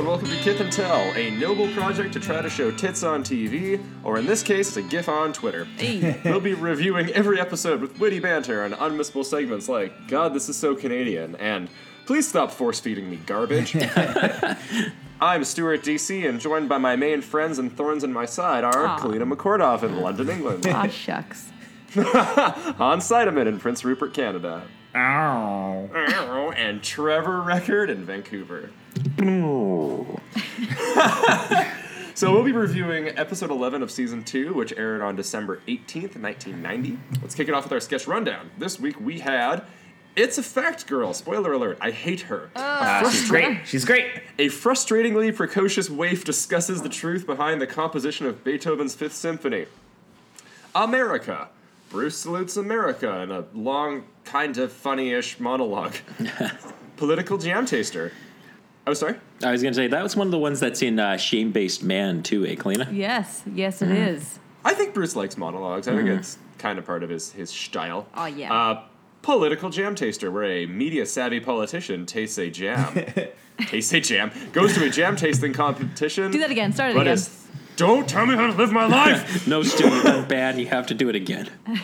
And welcome to Kith and Tell, a noble project to try to show tits on TV, or in this case, a GIF on Twitter. we'll be reviewing every episode with witty banter and unmissable segments like, God, this is so Canadian, and please stop force feeding me garbage. I'm Stuart DC, and joined by my main friends and thorns in my side are Aw. Kalina McCordoff in London, England, Aw, shucks. Hans Seidemann in Prince Rupert, Canada, Ow. and Trevor Record in Vancouver. So we'll be reviewing episode 11 of season 2, which aired on December 18th, 1990. Let's kick it off with our sketch rundown. This week we had It's a Fact Girl. Spoiler alert, I hate her. A, Ah, she's great. She's great. a frustratingly precocious waif discusses the truth behind the composition of Beethoven's Fifth Symphony. America. Bruce salutes America in a long, kind of funny-ish monologue. Political jam taster. Oh, sorry? I was going to say that was one of the ones that's in uh, Shame Based Man too, eh, Kalina? Yes, yes, it is. I think Bruce likes monologues. I think it's kind of part of his his style. Oh, yeah. Uh, political jam taster, where a media savvy politician tastes a jam. tastes a jam. Goes to a jam tasting competition. Do that again. Start it But again. is don't tell me how to live my life. No, Stu, you done bad. You have to do it again.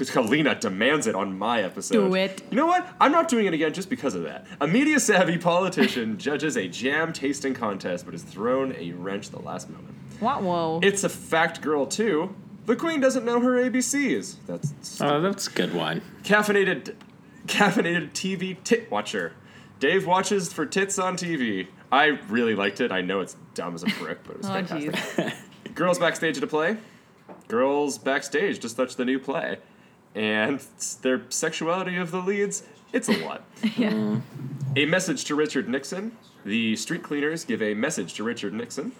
Because Kalina demands it on my episode. Do it. You know what? I'm not doing it again just because of that. A media savvy politician judges a jam tasting contest, but is thrown a wrench at the last moment. What? Whoa. It's a fact girl too. The queen doesn't know her ABCs. That's Oh, that's a good one. caffeinated caffeinated TV tit watcher. Dave watches for tits on TV. I really liked it. I know it's dumb as a brick, but it was Oh, fantastic. jeez. Girls backstage at a play. Girls backstage just touched the new play. And their sexuality of the leads, it's a lot. yeah. a message to Richard Nixon. The street cleaners give a message to Richard Nixon.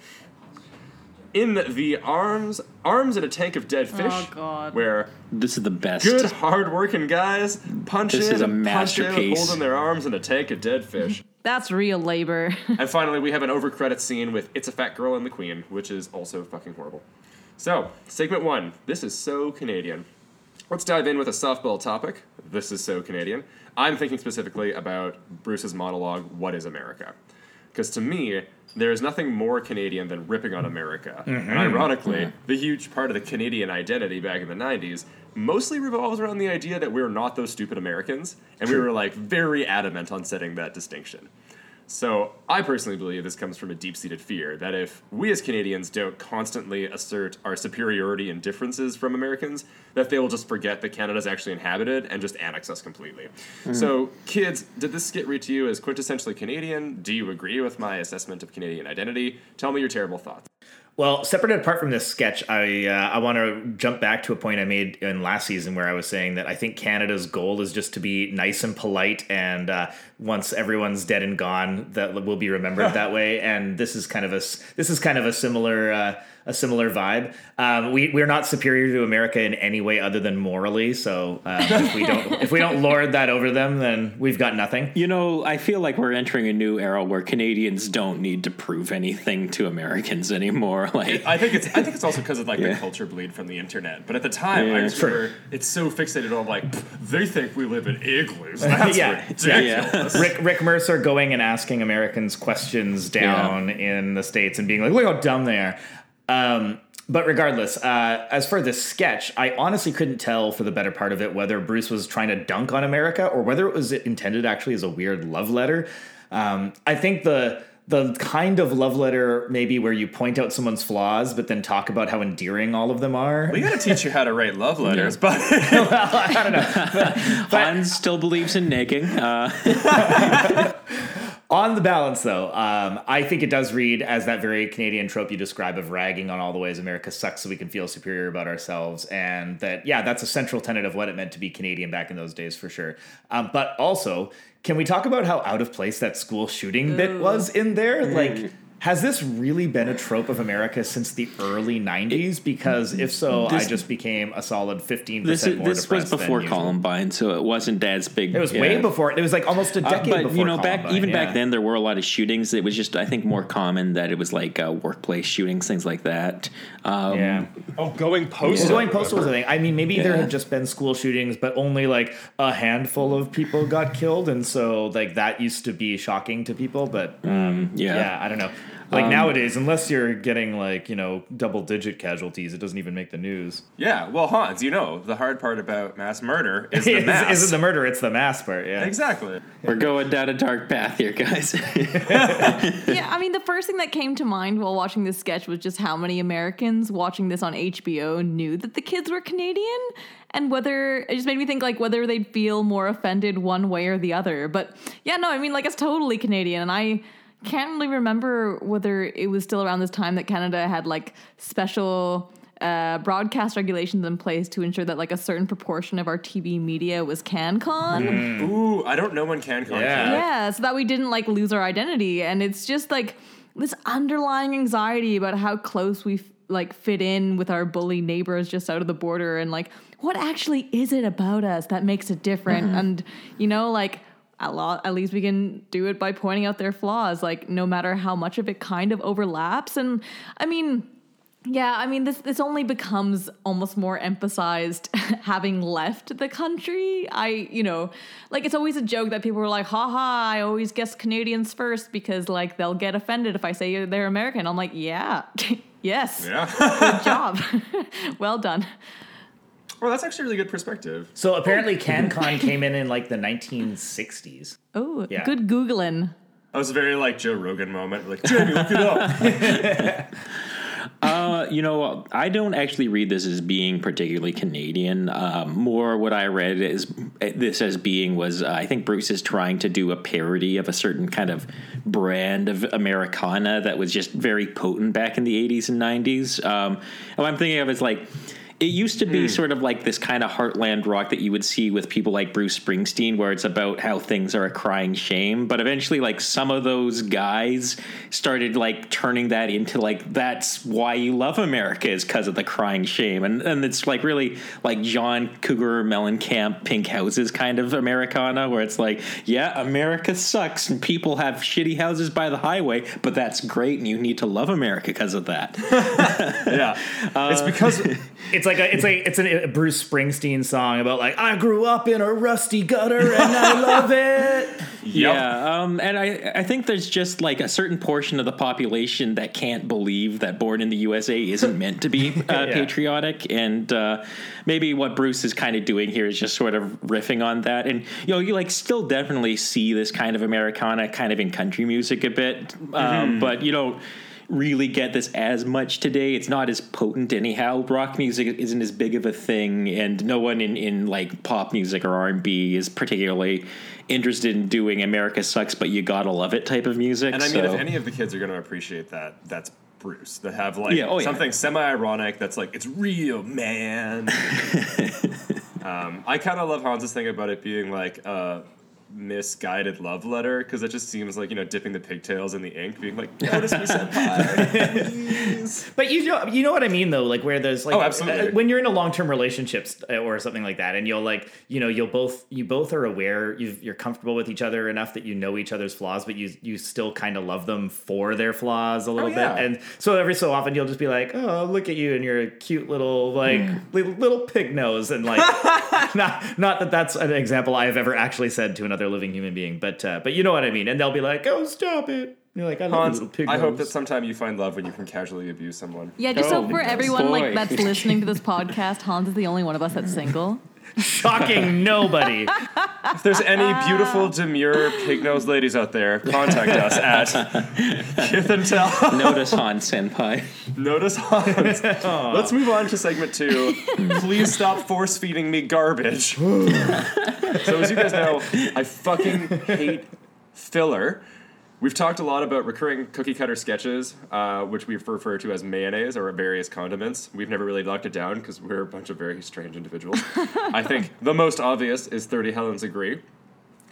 In the arms, arms in a tank of dead oh, fish, Oh, God. where This is the best. good, hard-working guys punch This in is a and punch out, masterpiece. holding their arms in a tank of dead fish. That's real labor. and finally, we have an over-credit scene with "It's a Fat Girl and the Queen," which is also fucking horrible. So, segment one. This is so Canadian. Let's dive in with a softball topic. This is so Canadian. I'm thinking specifically about Bruce's monologue, What is America? Because to me, there is nothing more Canadian than ripping on America. And mm-hmm. ironically, the huge part of the Canadian identity back in the 90s mostly revolves around the idea that we're not those stupid Americans. And we were like very adamant on setting that distinction. So, I personally believe this comes from a deep seated fear that if we as Canadians don't constantly assert our superiority and differences from Americans, that they will just forget that Canada's actually inhabited and just annex us completely. So, kids, did this skit read to you as quintessentially Canadian? Do you agree with my assessment of Canadian identity? Tell me your terrible thoughts. Well, separate and apart from this sketch, I uh, I want to jump back to a point I made in last season where I was saying that I think Canada's goal is just to be nice and polite, and uh, once everyone's dead and gone, that will be remembered that way. And this is kind of a s- this is kind of a similar uh, a similar vibe. Um, we we're not superior to America in any way other than morally. So um, if we don't if we don't lord that over them, then we've got nothing. You know, I feel like we're entering a new era where Canadians don't need to prove anything to Americans anymore. Like, I think it's I think it's also because of like Yeah. the culture bleed from the internet. But at the time, I Yeah. just Sure. remember it's so fixated on like they think we live in igloos. That's Yeah. ridiculous. Rick Rick Mercer going and asking Americans questions down in the states and being like, "Look how dumb they are." Um, but regardless, uh, as for this sketch, I honestly couldn't tell for the better part of it whether Bruce was trying to dunk on America or whether it was intended actually as a weird love letter. Um, I think the the kind of love letter maybe where you point out someone's flaws but then talk about how endearing all of them are. We gotta teach you how to write love letters, but I don't know. Hans still believes in negging. Uh, On the balance, though, um, I think it does read as that very Canadian trope you describe of ragging on all the ways America sucks so we can feel superior about ourselves. And that, yeah, that's a central tenet of what it meant to be Canadian back in those days for sure. Um, but also, can we talk about how out of place that school shooting bit was in there? Like, mm. Has this really been a trope of America since the early '90s? Because if so, This- I just became a solid 15 This percent is, more this was depressed than before usual. Columbine, so it wasn't as big. It was yeah. way before. It was like almost a Uh, decade but before. you know, back even yeah. back then, there were a lot of shootings. It was just, I think, more common that it was like uh, workplace shootings, things like that. Um, Yeah. Oh, going postal. Well, going postal was a thing. I mean, maybe there Yeah. had just been school shootings, but only like a handful of people got killed, and so like that used to be shocking to people. But um, yeah. yeah, I don't know. Like Um, nowadays, unless you're getting like you know double digit casualties, it doesn't even make the news. Yeah, well, Hans, you know, the hard part about mass murder is the mass. Isn't the murder? It's the mass part. Yeah. exactly. We're going down a dark path here, guys. yeah, I mean, the first thing that came to mind while watching this sketch was just how many Americans watching this on HBO knew that the kids were Canadian, and whether it just made me think like whether they'd feel more offended one way or the other. But yeah, no, I mean, like it's totally Canadian, and I can't really remember whether it was still around this time that Canada had like special. Uh, broadcast regulations in place to ensure that like a certain proportion of our TV media was CanCon. Ooh, I don't know when CanCon Yeah. Yeah, so that we didn't like lose our identity, and it's just like this underlying anxiety about how close we f- like fit in with our bully neighbors just out of the border, and like what actually is it about us that makes it different? And you know, like a lot, at least we can do it by pointing out their flaws, like no matter how much of it kind of overlaps. And I mean. Yeah, I mean this this only becomes almost more emphasized having left the country. I, you know, like it's always a joke that people are like, "Haha, I always guess Canadians first because like they'll get offended if I say they're American." I'm like, "Yeah. yes. Yeah. Good job. well done." Well, that's actually a really good perspective. So apparently, CanCon came in in like the 1960s. Oh, Yeah. good googling. That was a very like Joe Rogan moment. Like, Jamie, look it up. Uh, you know, I don't actually read this as being particularly Canadian. Um, more what I read is this as being was uh, I think Bruce is trying to do a parody of a certain kind of brand of Americana that was just very potent back in the 80s and 90s. Um, and what I'm thinking of is like. It used to be sort of like this kind of heartland rock that you would see with people like Bruce Springsteen, where it's about how things are a crying shame. But eventually, like some of those guys started like turning that into like that's why you love America is because of the crying shame, and and it's like really like John Cougar Mellencamp, Pink Houses kind of Americana, where it's like yeah, America sucks and people have shitty houses by the highway, but that's great and you need to love America because of that. yeah. Uh, it's because It's like a, it's like it's a Bruce Springsteen song about like I grew up in a rusty gutter and I love it. Yeah, um, and I I think there's just like a certain portion of the population that can't believe that Born in the USA isn't meant to be uh, Yeah. patriotic, and uh, maybe what Bruce is kind of doing here is just sort of riffing on that, and you know you like still definitely see this kind of Americana kind of in country music a bit, um, but you don't really get this as much today. It's not as potent anyhow. Rock music isn't as big of a thing, and no one in, in like pop music or R and B is particularly interested in doing "America sucks, but you gotta love it" type of music. And I mean, so- if any of the kids are going to appreciate that, that's Bruce. They have like Yeah, oh, yeah. something semi-ironic that's like it's real, man. um, I kind of love Hans's thing about it being like a misguided love letter because it just seems like you know dipping the pigtails in the ink, being like, "Notice me, senpai." please." But you know you know what I mean though, like where there's like Oh, absolutely. when you're in a long term relationships uh, or something like that, and you'll like you know you'll both you both are aware you you're comfortable with each other enough that you know each other's flaws, but you you still kind of love them for their flaws a little Oh, yeah. bit, and so every so often you'll just be like, oh look at you and you're a cute little like little, little pig nose, and like not not that that's an example I have ever actually said to another living human being, but uh, but you know what I mean, and they'll be like, oh stop it. You're like, I love Hans, little pig I hope that nose." sometime you find love when you can casually abuse someone. Yeah, just Oh, so for everyone boy. like that's listening to this podcast, Hans is the only one of us that's single. Shocking nobody. If there's any beautiful, demure, pig-nosed ladies out there, contact us at Kith and Tell. notice Han Senpai. Notice Hans. Let's move on to segment two. Please stop force feeding me garbage. so as you guys know, I fucking hate filler. We've talked a lot about recurring cookie cutter sketches, uh, which we refer to as mayonnaise or various condiments. We've never really locked it down because we're a bunch of very strange individuals. I think the most obvious is 30 Helens Agree.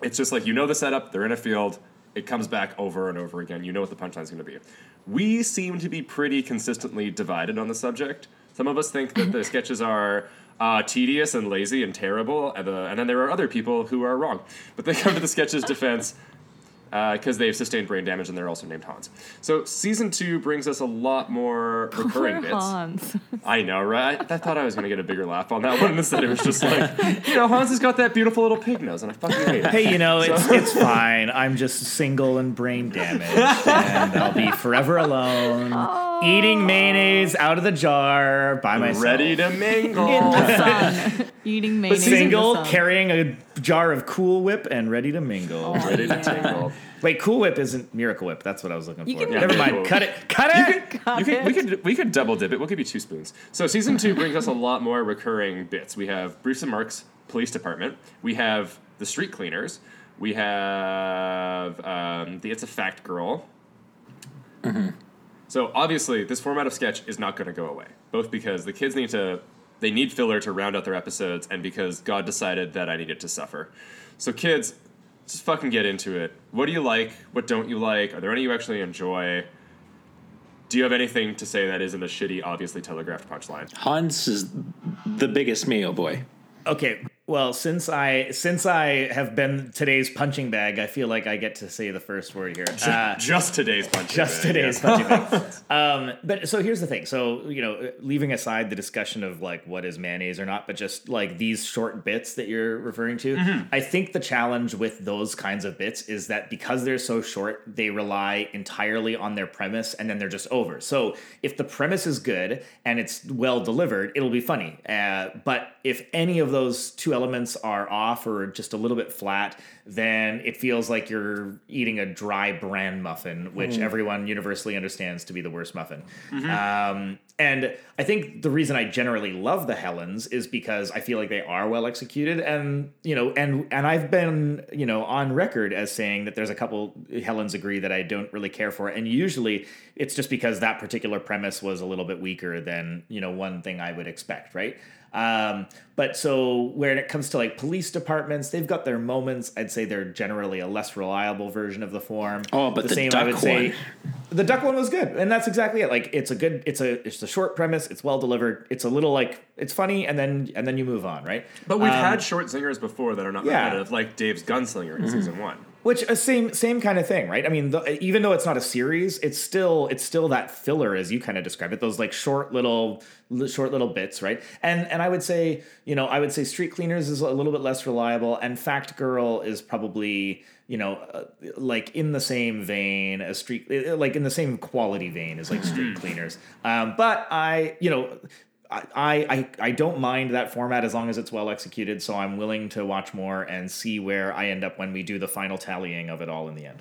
It's just like you know the setup, they're in a field, It comes back over and over again. You know what the punchline's going to be. We seem to be pretty consistently divided on the subject. Some of us think that the sketches are uh, tedious and lazy and terrible, and, uh, and then there are other people who are wrong. But they come to the sketch's defense Uh, because they've sustained brain damage and they're also named Hans. So season two brings us a lot more recurring Poor bits. Hans. I know, right? I thought I was going to get a bigger laugh on that one. Instead, it was just like, you know, Hans has got that beautiful little pig nose, and I fucking hate it. Hey, you know, it's it's fine. I'm just single and brain damaged, and I'll be forever alone, eating mayonnaise out of the jar by myself. Ready to mingle. in the sun, eating mayonnaise. in the Single, sun. carrying a jar of Cool Whip, and ready to mingle. Ready to Yeah. tingle. Wait, Cool Whip isn't Miracle Whip. That's what I was looking You for. can- Never mind. Cut it. Cut it. You could, we could we could double dip it. We'll give you two spoons. So season two brings us a lot more recurring bits. We have Bruce and Mark's police department. We have the street cleaners. We have um, the It's a Fact girl. So obviously, this format of sketch is not going to go away. Both because the kids need to they need filler to round out their episodes, and because God decided that I needed to suffer. So kids, just fucking get into it. What do you like? What don't you like? Are there any you actually enjoy? Do you have anything to say that isn't a shitty, obviously telegraphed punchline? Hans is the biggest Mayo boy. Okay. Well, since I since I have been today's punching bag, I feel like I get to say the first word here. Uh, just today's punchline. just today's punching bag. Um, but so here's the thing. So you know, leaving aside the discussion of like what is mayonnaise or not, but just like these short bits that you're referring to, I think the challenge with those kinds of bits is that because they're so short, they rely entirely on their premise, and then they're just over. So if the premise is good and it's well delivered, it'll be funny. Uh, but if any of those two elements are off or just a little bit flat, then it feels like you're eating a dry bran muffin, which everyone universally understands to be the worst muffin. Um, and I think the reason I generally love the Helens is because I feel like they are well executed, and you know, and and I've been you know on record as saying that there's a couple Helens agree that I don't really care for, and usually it's just because that particular premise was a little bit weaker than you know one thing I would expect, right? Um, but so when it comes to like police departments, they've got their moments. I'd say they're generally a less reliable version of the form. Oh, but the same duck one. Say the duck one was good, and that's exactly it. Like it's a good, it's a it's a short premise. It's well delivered. It's a little like it's funny, and then and then you move on, right? But we've Um, had short zingers before that are not yeah. repetitive, like Dave's Gunslinger in season one. Which a same same kind of thing, right? I mean, the, even though it's not a series, it's still it's still that filler as you kind of describe it. Those like short little short little bits, right? And and I would say, you know, I would say Street Cleaners is a little bit less reliable, and Fact Girl is probably you know uh, like in the same vein as Street, uh, like in the same quality vein as like Street Cleaners. Um, but I, you know. I, I I don't mind that format as long as it's well executed. So I'm willing to watch more and see where I end up when we do the final tallying of it all in the end.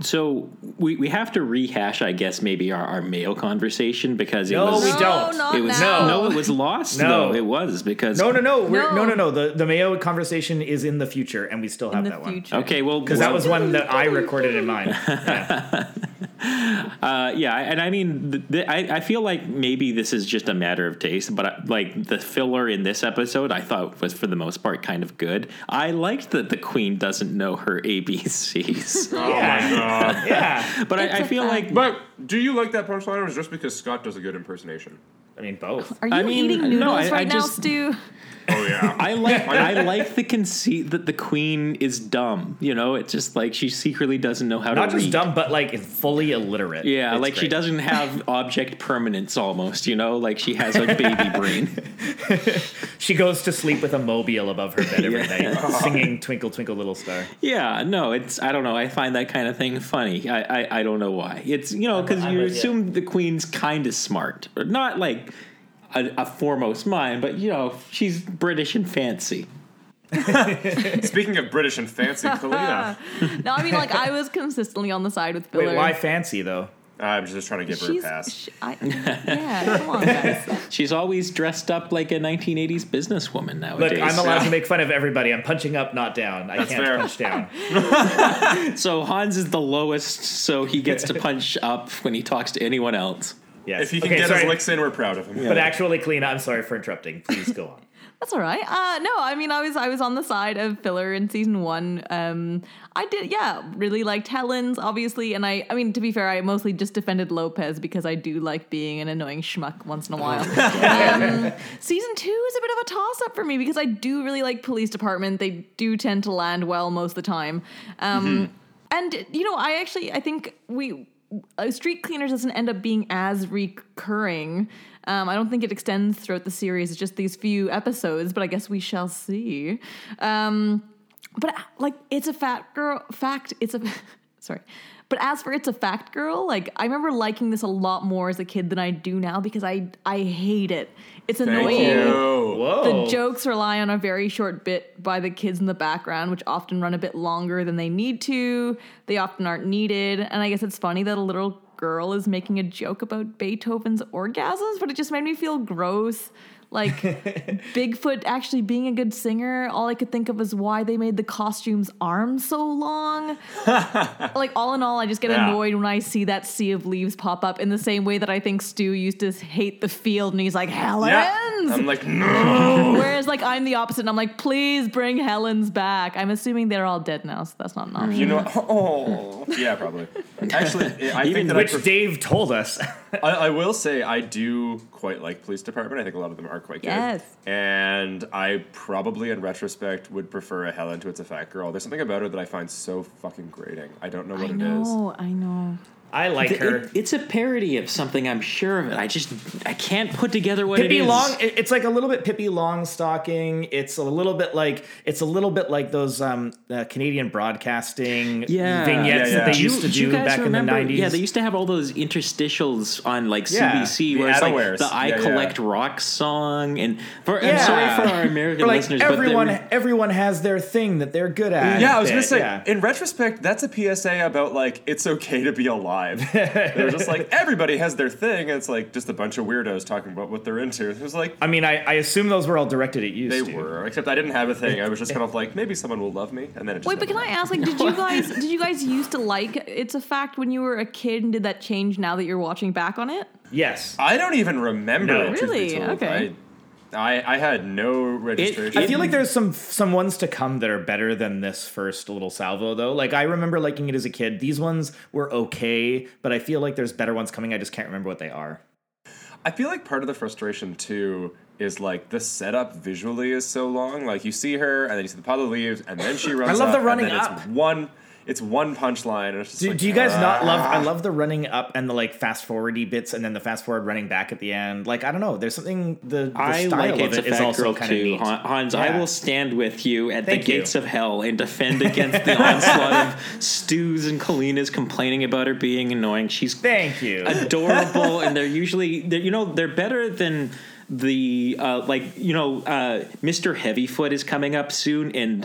So we, we have to rehash, I guess, maybe our, our Mayo conversation because it No, was we don't. Not it was now. no, it was lost. No. No, it was because No, no, no, we're, no, No. no, no. The the Mayo conversation is in the future, and we still have in the that one. Okay, well, because well, that was one that I recorded in mine. Yeah. Uh, yeah, and I mean, th th I, I feel like maybe this is just a matter of taste, but I, like the filler in this episode, I thought was for the most part kind of good. I liked that the queen doesn't know her ABCs, Oh Yeah. my god. yeah, but I, It's I a feel fact. like But do you like that punchline, or is it just because Scott does a good impersonation? I mean both. Are you I mean, eating no, noodles I- right I now, just- Stu? Oh yeah. I like I like the conceit that the queen is dumb. You know, it's just like she secretly doesn't know how Not to Not just read. dumb, but like fully illiterate. Yeah, It's like she doesn't have object permanence almost, you know, like she has a baby brain. She goes to sleep with a mobile above her bed every night, singing "Twinkle Twinkle Little Star." Yeah, no, it's I don't know. I find that kind of thing funny. I I, I don't know why. It's you know because I'm you with you. assume the queen's kind of smart, but not like a, a foremost mind, but you know she's British and fancy. Speaking of British and fancy, Kalina. no, I mean like I was consistently on the side with filler. Wait, why fancy though? I'm just trying to give her a She's, pass. sh- I, yeah, come on, guys. She's always dressed up like a 1980s businesswoman nowadays. Look, I'm allowed yeah. to make fun of everybody. I'm punching up, not down. I That's can't fair. punch down. So Hans is the lowest, so he gets to punch up when he talks to anyone else. Yes. If he can Okay, get sorry. his licks in, we're proud of him. But actually, Kalina, I'm sorry for interrupting. Please go on. That's all right. Uh, no, I mean, I was I was on the side of filler in season one. Um, I did, yeah, really liked Helen's, obviously, and I, I mean, to be fair, I mostly just defended Lopez because I do like being an annoying schmuck once in a while. um, season two is a bit of a toss up for me because I do really like Police Department. They do tend to land well most of the time, um, and you know, I actually I think we A street Cleaners doesn't end up being as recurring. Um, I don't think it extends throughout the series. It's just these few episodes, but I guess we shall see. Um, but like, it's a fat girl fact. It's a sorry. But as for it's a fact girl, like I remember liking this a lot more as a kid than I do now because I I hate it. It's Thank annoying. you. Whoa. The jokes rely on a very short bit by the kids in the background, which often run a bit longer than they need to. They often aren't needed. And I guess it's funny that a little girl is making a joke about Beethoven's orgasms, but it just made me feel gross. Like Bigfoot actually being a good singer, all I could think of is why they made the costume's arms so long. like all in all, I just get Yeah. annoyed when I see that sea of leaves pop up in the same way that I think Stu used to hate the field and he's like, Helens! Yeah. I'm like, no. Whereas like I'm the opposite and I'm like, please bring Helen's back. I'm assuming they're all dead now, so that's not an option. You know, oh, yeah, probably. Actually, I Even think that I, Which pref- Dave told us. I, I will say I do quite like police department. I think a lot of them are quite good. Yes. And I probably, in retrospect, would prefer a Helen to It's a Fat Girl. There's something about her that I find so fucking grating. I don't know what I it is. know, I know. I like It- her. it's a parody of something. I'm sure of it. I just I can't put together what Pippi it is. Long. It's like a little bit Pippi Longstocking. It's a little bit like it's a little bit like those um, uh, Canadian broadcasting Yeah. vignettes Yeah, that they yeah. used to you do back remember, in the '90s. Yeah, they used to have all those interstitials on like CBC, the where it's like the "I Yeah, yeah. Collect Rock" song. And for, I'm sorry for our American like listeners, everyone, but everyone has their thing that they're good at. Yeah, I was gonna say. yeah. In retrospect, that's a PSA about like it's okay to be alive. They're just like everybody has their thing. And it's like just a bunch of weirdos talking about what they're into. It was like I mean, I, I assume those were all directed at you. they Stu. were, except I didn't have a thing. I was just kind of like maybe someone will love me, and then it just Wait, but can never I ask, like, did you guys did you guys used to like It's a Fact when you were a kid, and did that change now that you're watching back on it? Yes. I don't even remember. No. it, Really? Okay. I, I I had no registration. I feel like there's some some ones to come that are better than this first little salvo though. Like I remember liking it as a kid. These ones were okay, but I feel like there's better ones coming. I just can't remember what they are. I feel like part of the frustration too is like the setup visually is so long. Like you see her, and then you see the pile of leaves, and then she runs. I love up, the and running then up. It's one. It's one punchline, and it's Do, like, do you guys not love? I ah. love the running up and the like fast forwardy bits, and then the fast forward running back at the end. Like I don't know. There's something the, the I style like of it's it a is also girl kind of too. neat. Han- Hans, I will stand with you at Thank the you. gates of hell and defend against the onslaught of stews and Kalina's complaining about her being annoying. She's Thank you. adorable, and they're usually they're, you know they're better than the uh, like you know uh, Mr. Heavyfoot is coming up soon, and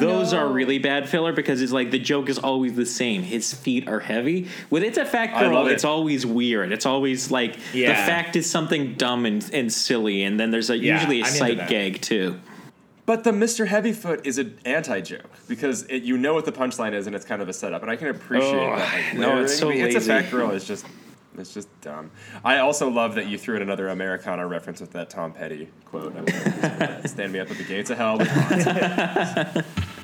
those no. are really bad filler because it's like the joke is always the same. His feet are heavy. With it's a fact girl, it. it's always weird. It's always like the fact is something dumb and, and silly, and then there's a, Yeah, usually a I'm sight gag too. But the Mr. Heavyfoot is an anti-joke because it, you know what the punchline is, and it's kind of a setup, and I can appreciate Oh, that. Like, no, it's so layering. It's a lazy. fat girl. It's just, it's just dumb. I also love that you threw in another Americana reference with that Tom Petty quote. Gonna Stand me up at the gates of hell.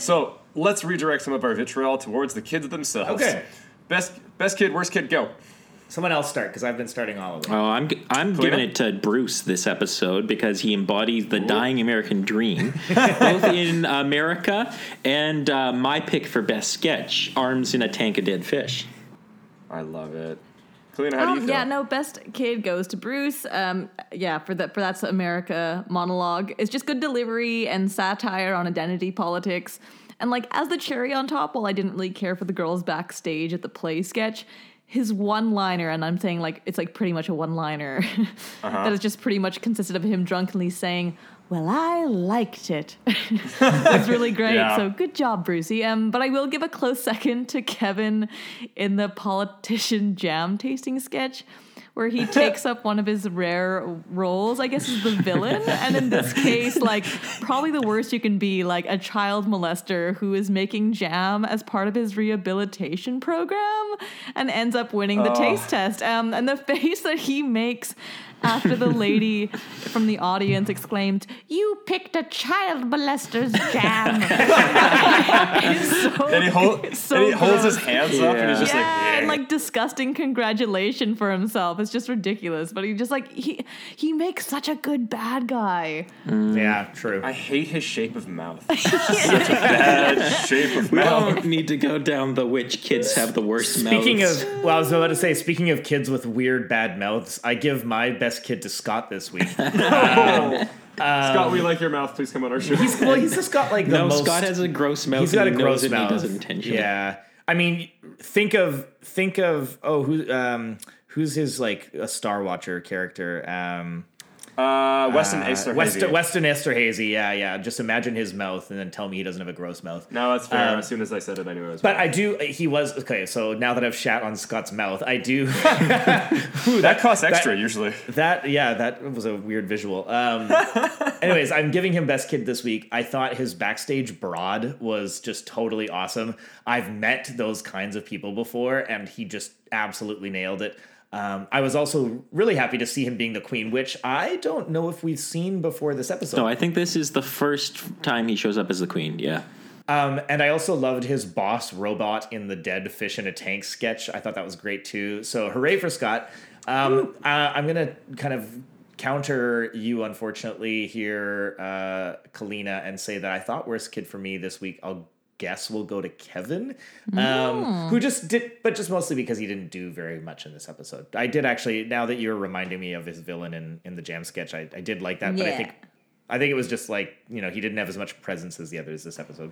So let's redirect some of our vitriol towards the kids themselves. Okay. Best best kid, worst kid, go. Someone else start because I've been starting all of them. Oh, I'm g- I'm Kalina? giving it to Bruce this episode because he embodies the dying American dream, both in America and uh, my pick for best sketch: arms in a tank of dead fish. I love it. Kalina, how do you Um, feel? yeah, no, best kid goes to Bruce. Um, yeah, for that for that's America monologue. It's just good delivery and satire on identity politics. And like as the cherry on top, while I didn't really care for the girls backstage at the play sketch, his one liner, and I'm saying like it's like pretty much a one liner uh-huh. that is just pretty much consisted of him drunkenly saying, Well, I liked it. That's really great. Yeah. So good job, Brucey. Um, but I will give a close second to Kevin in the politician jam tasting sketch, where he takes up one of his rare roles, I guess, is the villain. And in this case, like, probably the worst you can be, like a child molester who is making jam as part of his rehabilitation program and ends up winning the taste test. Um, and the face that he makes after the lady from the audience exclaimed, "You picked a child molester's jam." It's so- And he, hold, it's so and he holds gross. his hands up and he's just yeah, like, and like disgusting congratulation for himself. It's just ridiculous. But he just like he he makes such a good bad guy. Mm. Yeah, true. I hate his shape of mouth. Such a bad shape of We mouth. don't need to go down the which kids have the worst Speaking mouths. of, well, I was about to say, speaking of kids with weird bad mouths, I give my best kid to Scott this week. Scott, we like your mouth. Please come on our show. He's, well, he's just got like the no, most. Scott has a gross mouth. he's got a he gross knows it and mouth. He does it intentionally. Yeah, I mean, think of think of oh who um who's his like a Star Watcher character um. Uh, Weston Uh, Esterhazy. Weston, Weston Esterhazy, yeah, yeah. Just imagine his mouth and then tell me he doesn't have a gross mouth. No, that's fair. Um, as soon as I said it, I knew it was. But. I do. He was okay. So now that I've shat on Scott's mouth, I do. that costs extra usually. That yeah, that was a weird visual. Um, anyways, I'm giving him best kid this week. I thought his backstage broad was just totally awesome. I've met those kinds of people before, and he just absolutely nailed it. Um, I was also really happy to see him being the queen, which I don't know if we've seen before this episode. No, I think this is the first time he shows up as the queen. Yeah. Um, and I also loved his boss robot in the dead fish in a tank sketch. I thought that was great too. So hooray for Scott. Um, uh, I'm gonna kind of counter you, unfortunately, here, uh, Kalina, and say that I thought worst kid for me this week. I'll guess will go to Kevin, um, who just did, but just mostly because he didn't do very much in this episode. I did actually. Now that you're reminding me of his villain in in the jam sketch, I, I did like that. But I think. I think it was just like, you know, he didn't have as much presence as the others this episode.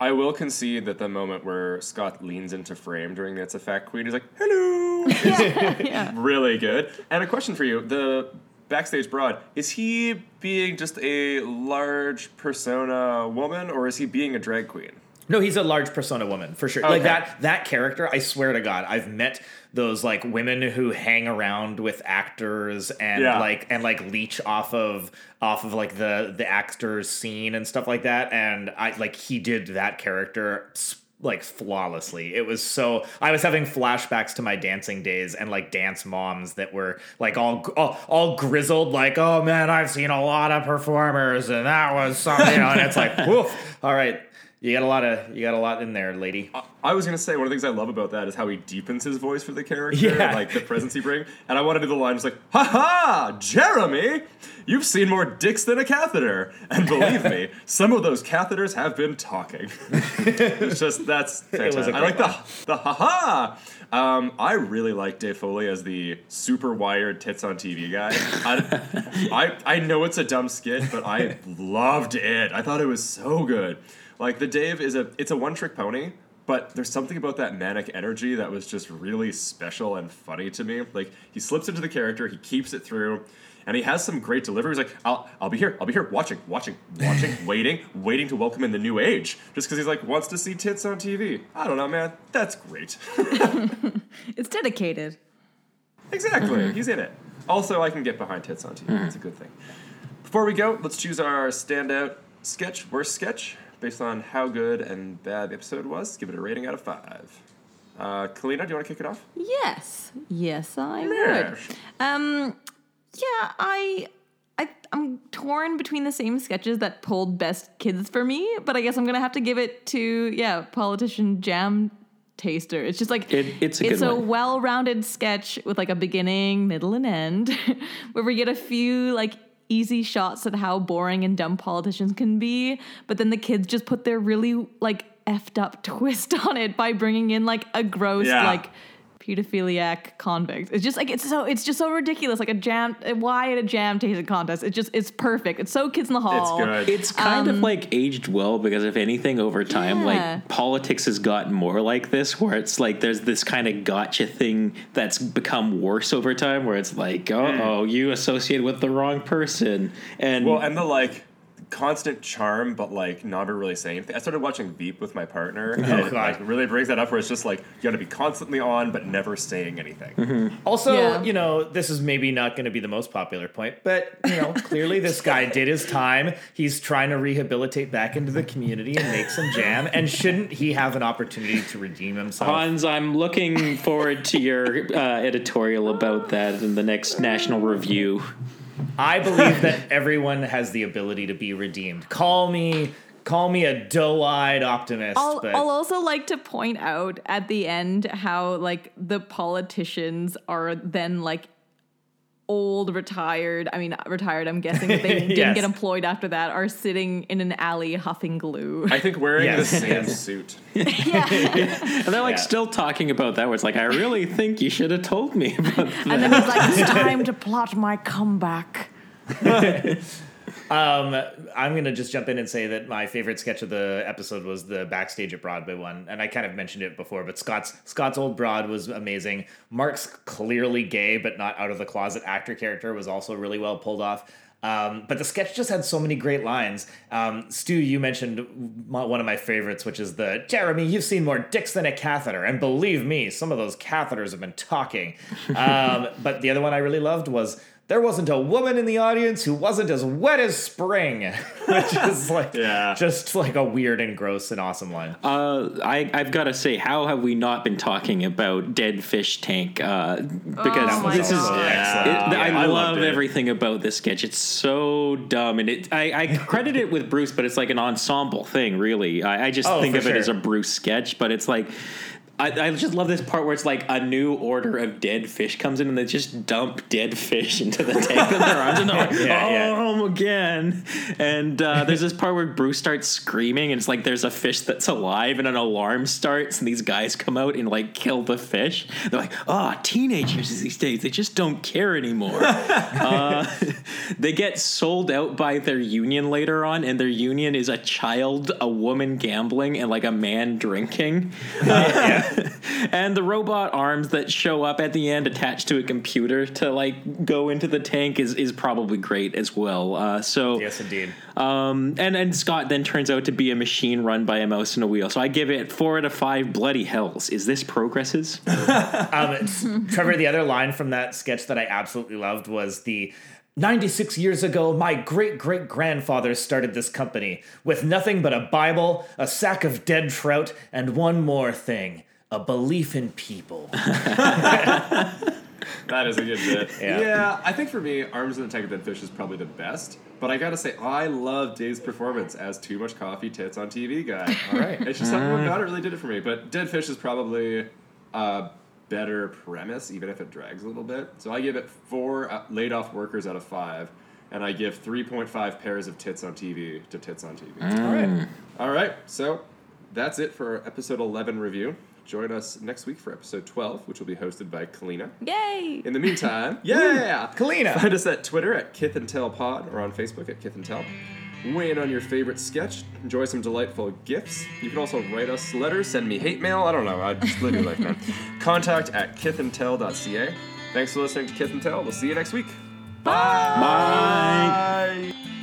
I will concede that the moment where Scott leans into frame during the It's a Fact Queen, he's like, hello, is really good. And a question for you. The backstage broad, is he being just a large persona woman or is he being a drag queen? No, he's a large persona woman for sure. Okay. Like that that character, I swear to God, I've met those like women who hang around with actors and Yeah. like and like leech off of off of like the the actors scene and stuff like that. And I like he did that character like flawlessly. It was so I was having flashbacks to my dancing days and like dance moms that were like all all, all grizzled like, "Oh man, I've seen a lot of performers and that was something." you know, and it's like, "Woof. All right. You got a lot of you got a lot in there, lady." I was gonna say one of the things I love about that is how he deepens his voice for the character, Yeah. like the presence he brings. And I want to do the line just like, "Ha ha, Jeremy, you've seen more dicks than a catheter." And believe me, some of those catheters have been talking. it's just that's fantastic. I like the the ha ha. Um, I really like Dave Foley as the super wired tits on TV guy. I, I I know it's a dumb skit, but I loved it. I thought it was so good. Like the Dave is a it's a one trick pony, but there's something about that manic energy that was just really special and funny to me. Like he slips into the character, he keeps it through, and he has some great deliveries. Like, I'll I'll be here, I'll be here, watching, watching, watching, waiting, waiting to welcome in the new age. Just because he's like wants to see tits on TV. I don't know, man. That's great. It's dedicated. Exactly. He's in it. Also, I can get behind tits on TV. It's a mm. good thing. Before we go, let's choose our standout sketch, worst sketch, based on how good and bad the episode was. Give it a rating out of five. Uh, Kalina, do you want to kick it off? Yes, yes, I would. Um, yeah, I, I, I'm torn between the same sketches that pulled best kids for me, but I guess I'm gonna have to give it to yeah, politician jam taster. It's just like It- it's a it's good a one. well-rounded sketch with like a beginning, middle, and end, where we get a few like easy shots at how boring and dumb politicians can be, but then the kids just put their really like effed up twist on it by bringing in like a gross Yeah. like pedophiliac convict. It's just like it's so it's just so ridiculous. Like a jam why at a jam tasting contest. It's just it's perfect. It's so kids in the hall. It's good. It's kind of like aged well because if anything, over time, Um, Yeah. like politics has gotten more like this, where it's like there's this kind of gotcha thing that's become worse over time, where it's like, oh, oh, you associated with the wrong person, and Well, and the like constant charm, but like never really saying anything. I started watching Veep with my partner, and it God. like, really brings that up where it's just like you got to be constantly on, but never saying anything. Also, Yeah. you know, this is maybe not going to be the most popular point, but you know, clearly this guy did his time. He's trying to rehabilitate back into the community and make some jam. And shouldn't he have an opportunity to redeem himself? Hans, I'm looking forward to your uh, editorial about that in the next National Review. I believe that everyone has the ability to be redeemed. Call me, call me a doe-eyed optimist, I'll, but I'll also like to point out at the end how like the politicians are then like old retired i mean retired i'm guessing that they didn't get employed after that are sitting in an alley huffing glue I think wearing Yes, the same yes. suit. And they're like Yeah. still talking about that. Where it's like, I really think you should have told me about that. and then he's like it's time to plot my comeback Um, I'm gonna just jump in and say that my favorite sketch of the episode was the backstage at Broadway one, and I kind of mentioned it before, but Scott's Scott's old broad was amazing. Mark's clearly gay, but not out of the closet actor character was also really well pulled off. Um, but the sketch just had so many great lines. Um, Stu, you mentioned one of my favorites, which is the Jeremy. You've seen more dicks than a catheter, and believe me, some of those catheters have been talking. Um, but the other one I really loved was there wasn't a woman in the audience who wasn't as wet as spring, which is like Yeah. just like a weird and gross and awesome line. Uh, I, I've got to say, how have we not been talking about Dead Fish Tank? Uh, because Oh this is. God. It, excellent. I, I love it. everything about this sketch. It's so dumb, and it. I, I credit it with Bruce, but it's like an ensemble thing, really. I, I just Oh, think for of it as a Bruce sketch, but it's like. I, I just love this part where it's like a new order of dead fish comes in and they just dump dead fish into the tank with their arms and they're like, Yeah, oh, yeah. home again. And uh, there's this part where Bruce starts screaming and it's like there's a fish that's alive and an alarm starts and these guys come out and like kill the fish. They're like, oh, teenagers these days, they just don't care anymore. uh, they get sold out by their union later on and their union is a child, a woman gambling, and like a man drinking. and the robot arms that show up at the end attached to a computer to like go into the tank is is probably great as well. Uh, so Yes, indeed. um, and and Scott then turns out to be a machine run by a mouse and a wheel. So I give it four out of five bloody hells. Is this progresses? Um, Trevor, the other line from that sketch that I absolutely loved was the 96 years ago, my great great grandfather started this company with nothing but a Bible, a sack of dead trout, and one more thing a belief in people. That is a good bit. Yeah. I think for me, Arms in the Tank of Dead Fish is probably the best. But I gotta say, I love Dave's performance as Too Much Coffee Tits on TV guy. All right. It's just something about it really did it for me. But Dead Fish is probably a better premise, even if it drags a little bit. So I give it four uh, laid off workers out of five. And I give 3.5 pairs of tits on TV to tits on TV. All right. All right, so that's it for episode 11 review. Join us next week for episode 12, which will be hosted by Kalina. yay In the meantime, yeah, Kalina. Find us at Twitter at Kith and Tell Pod or on Facebook at Kith and Tell. Weigh in on your favorite sketch. Enjoy some delightful gifts. You can also write us letters, send me hate mail. I don't know. I just live your life, man. Contact at kithandtell.ca. Thanks for listening to Kith and Tell. We'll see you next week. Bye. Bye. God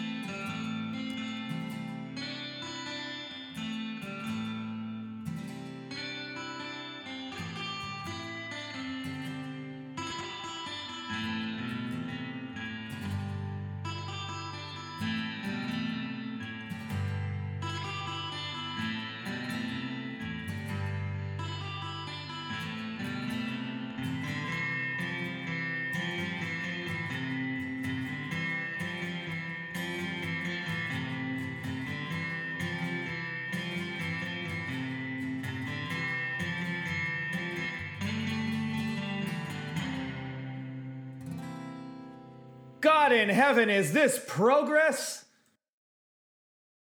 heaven, is this progress?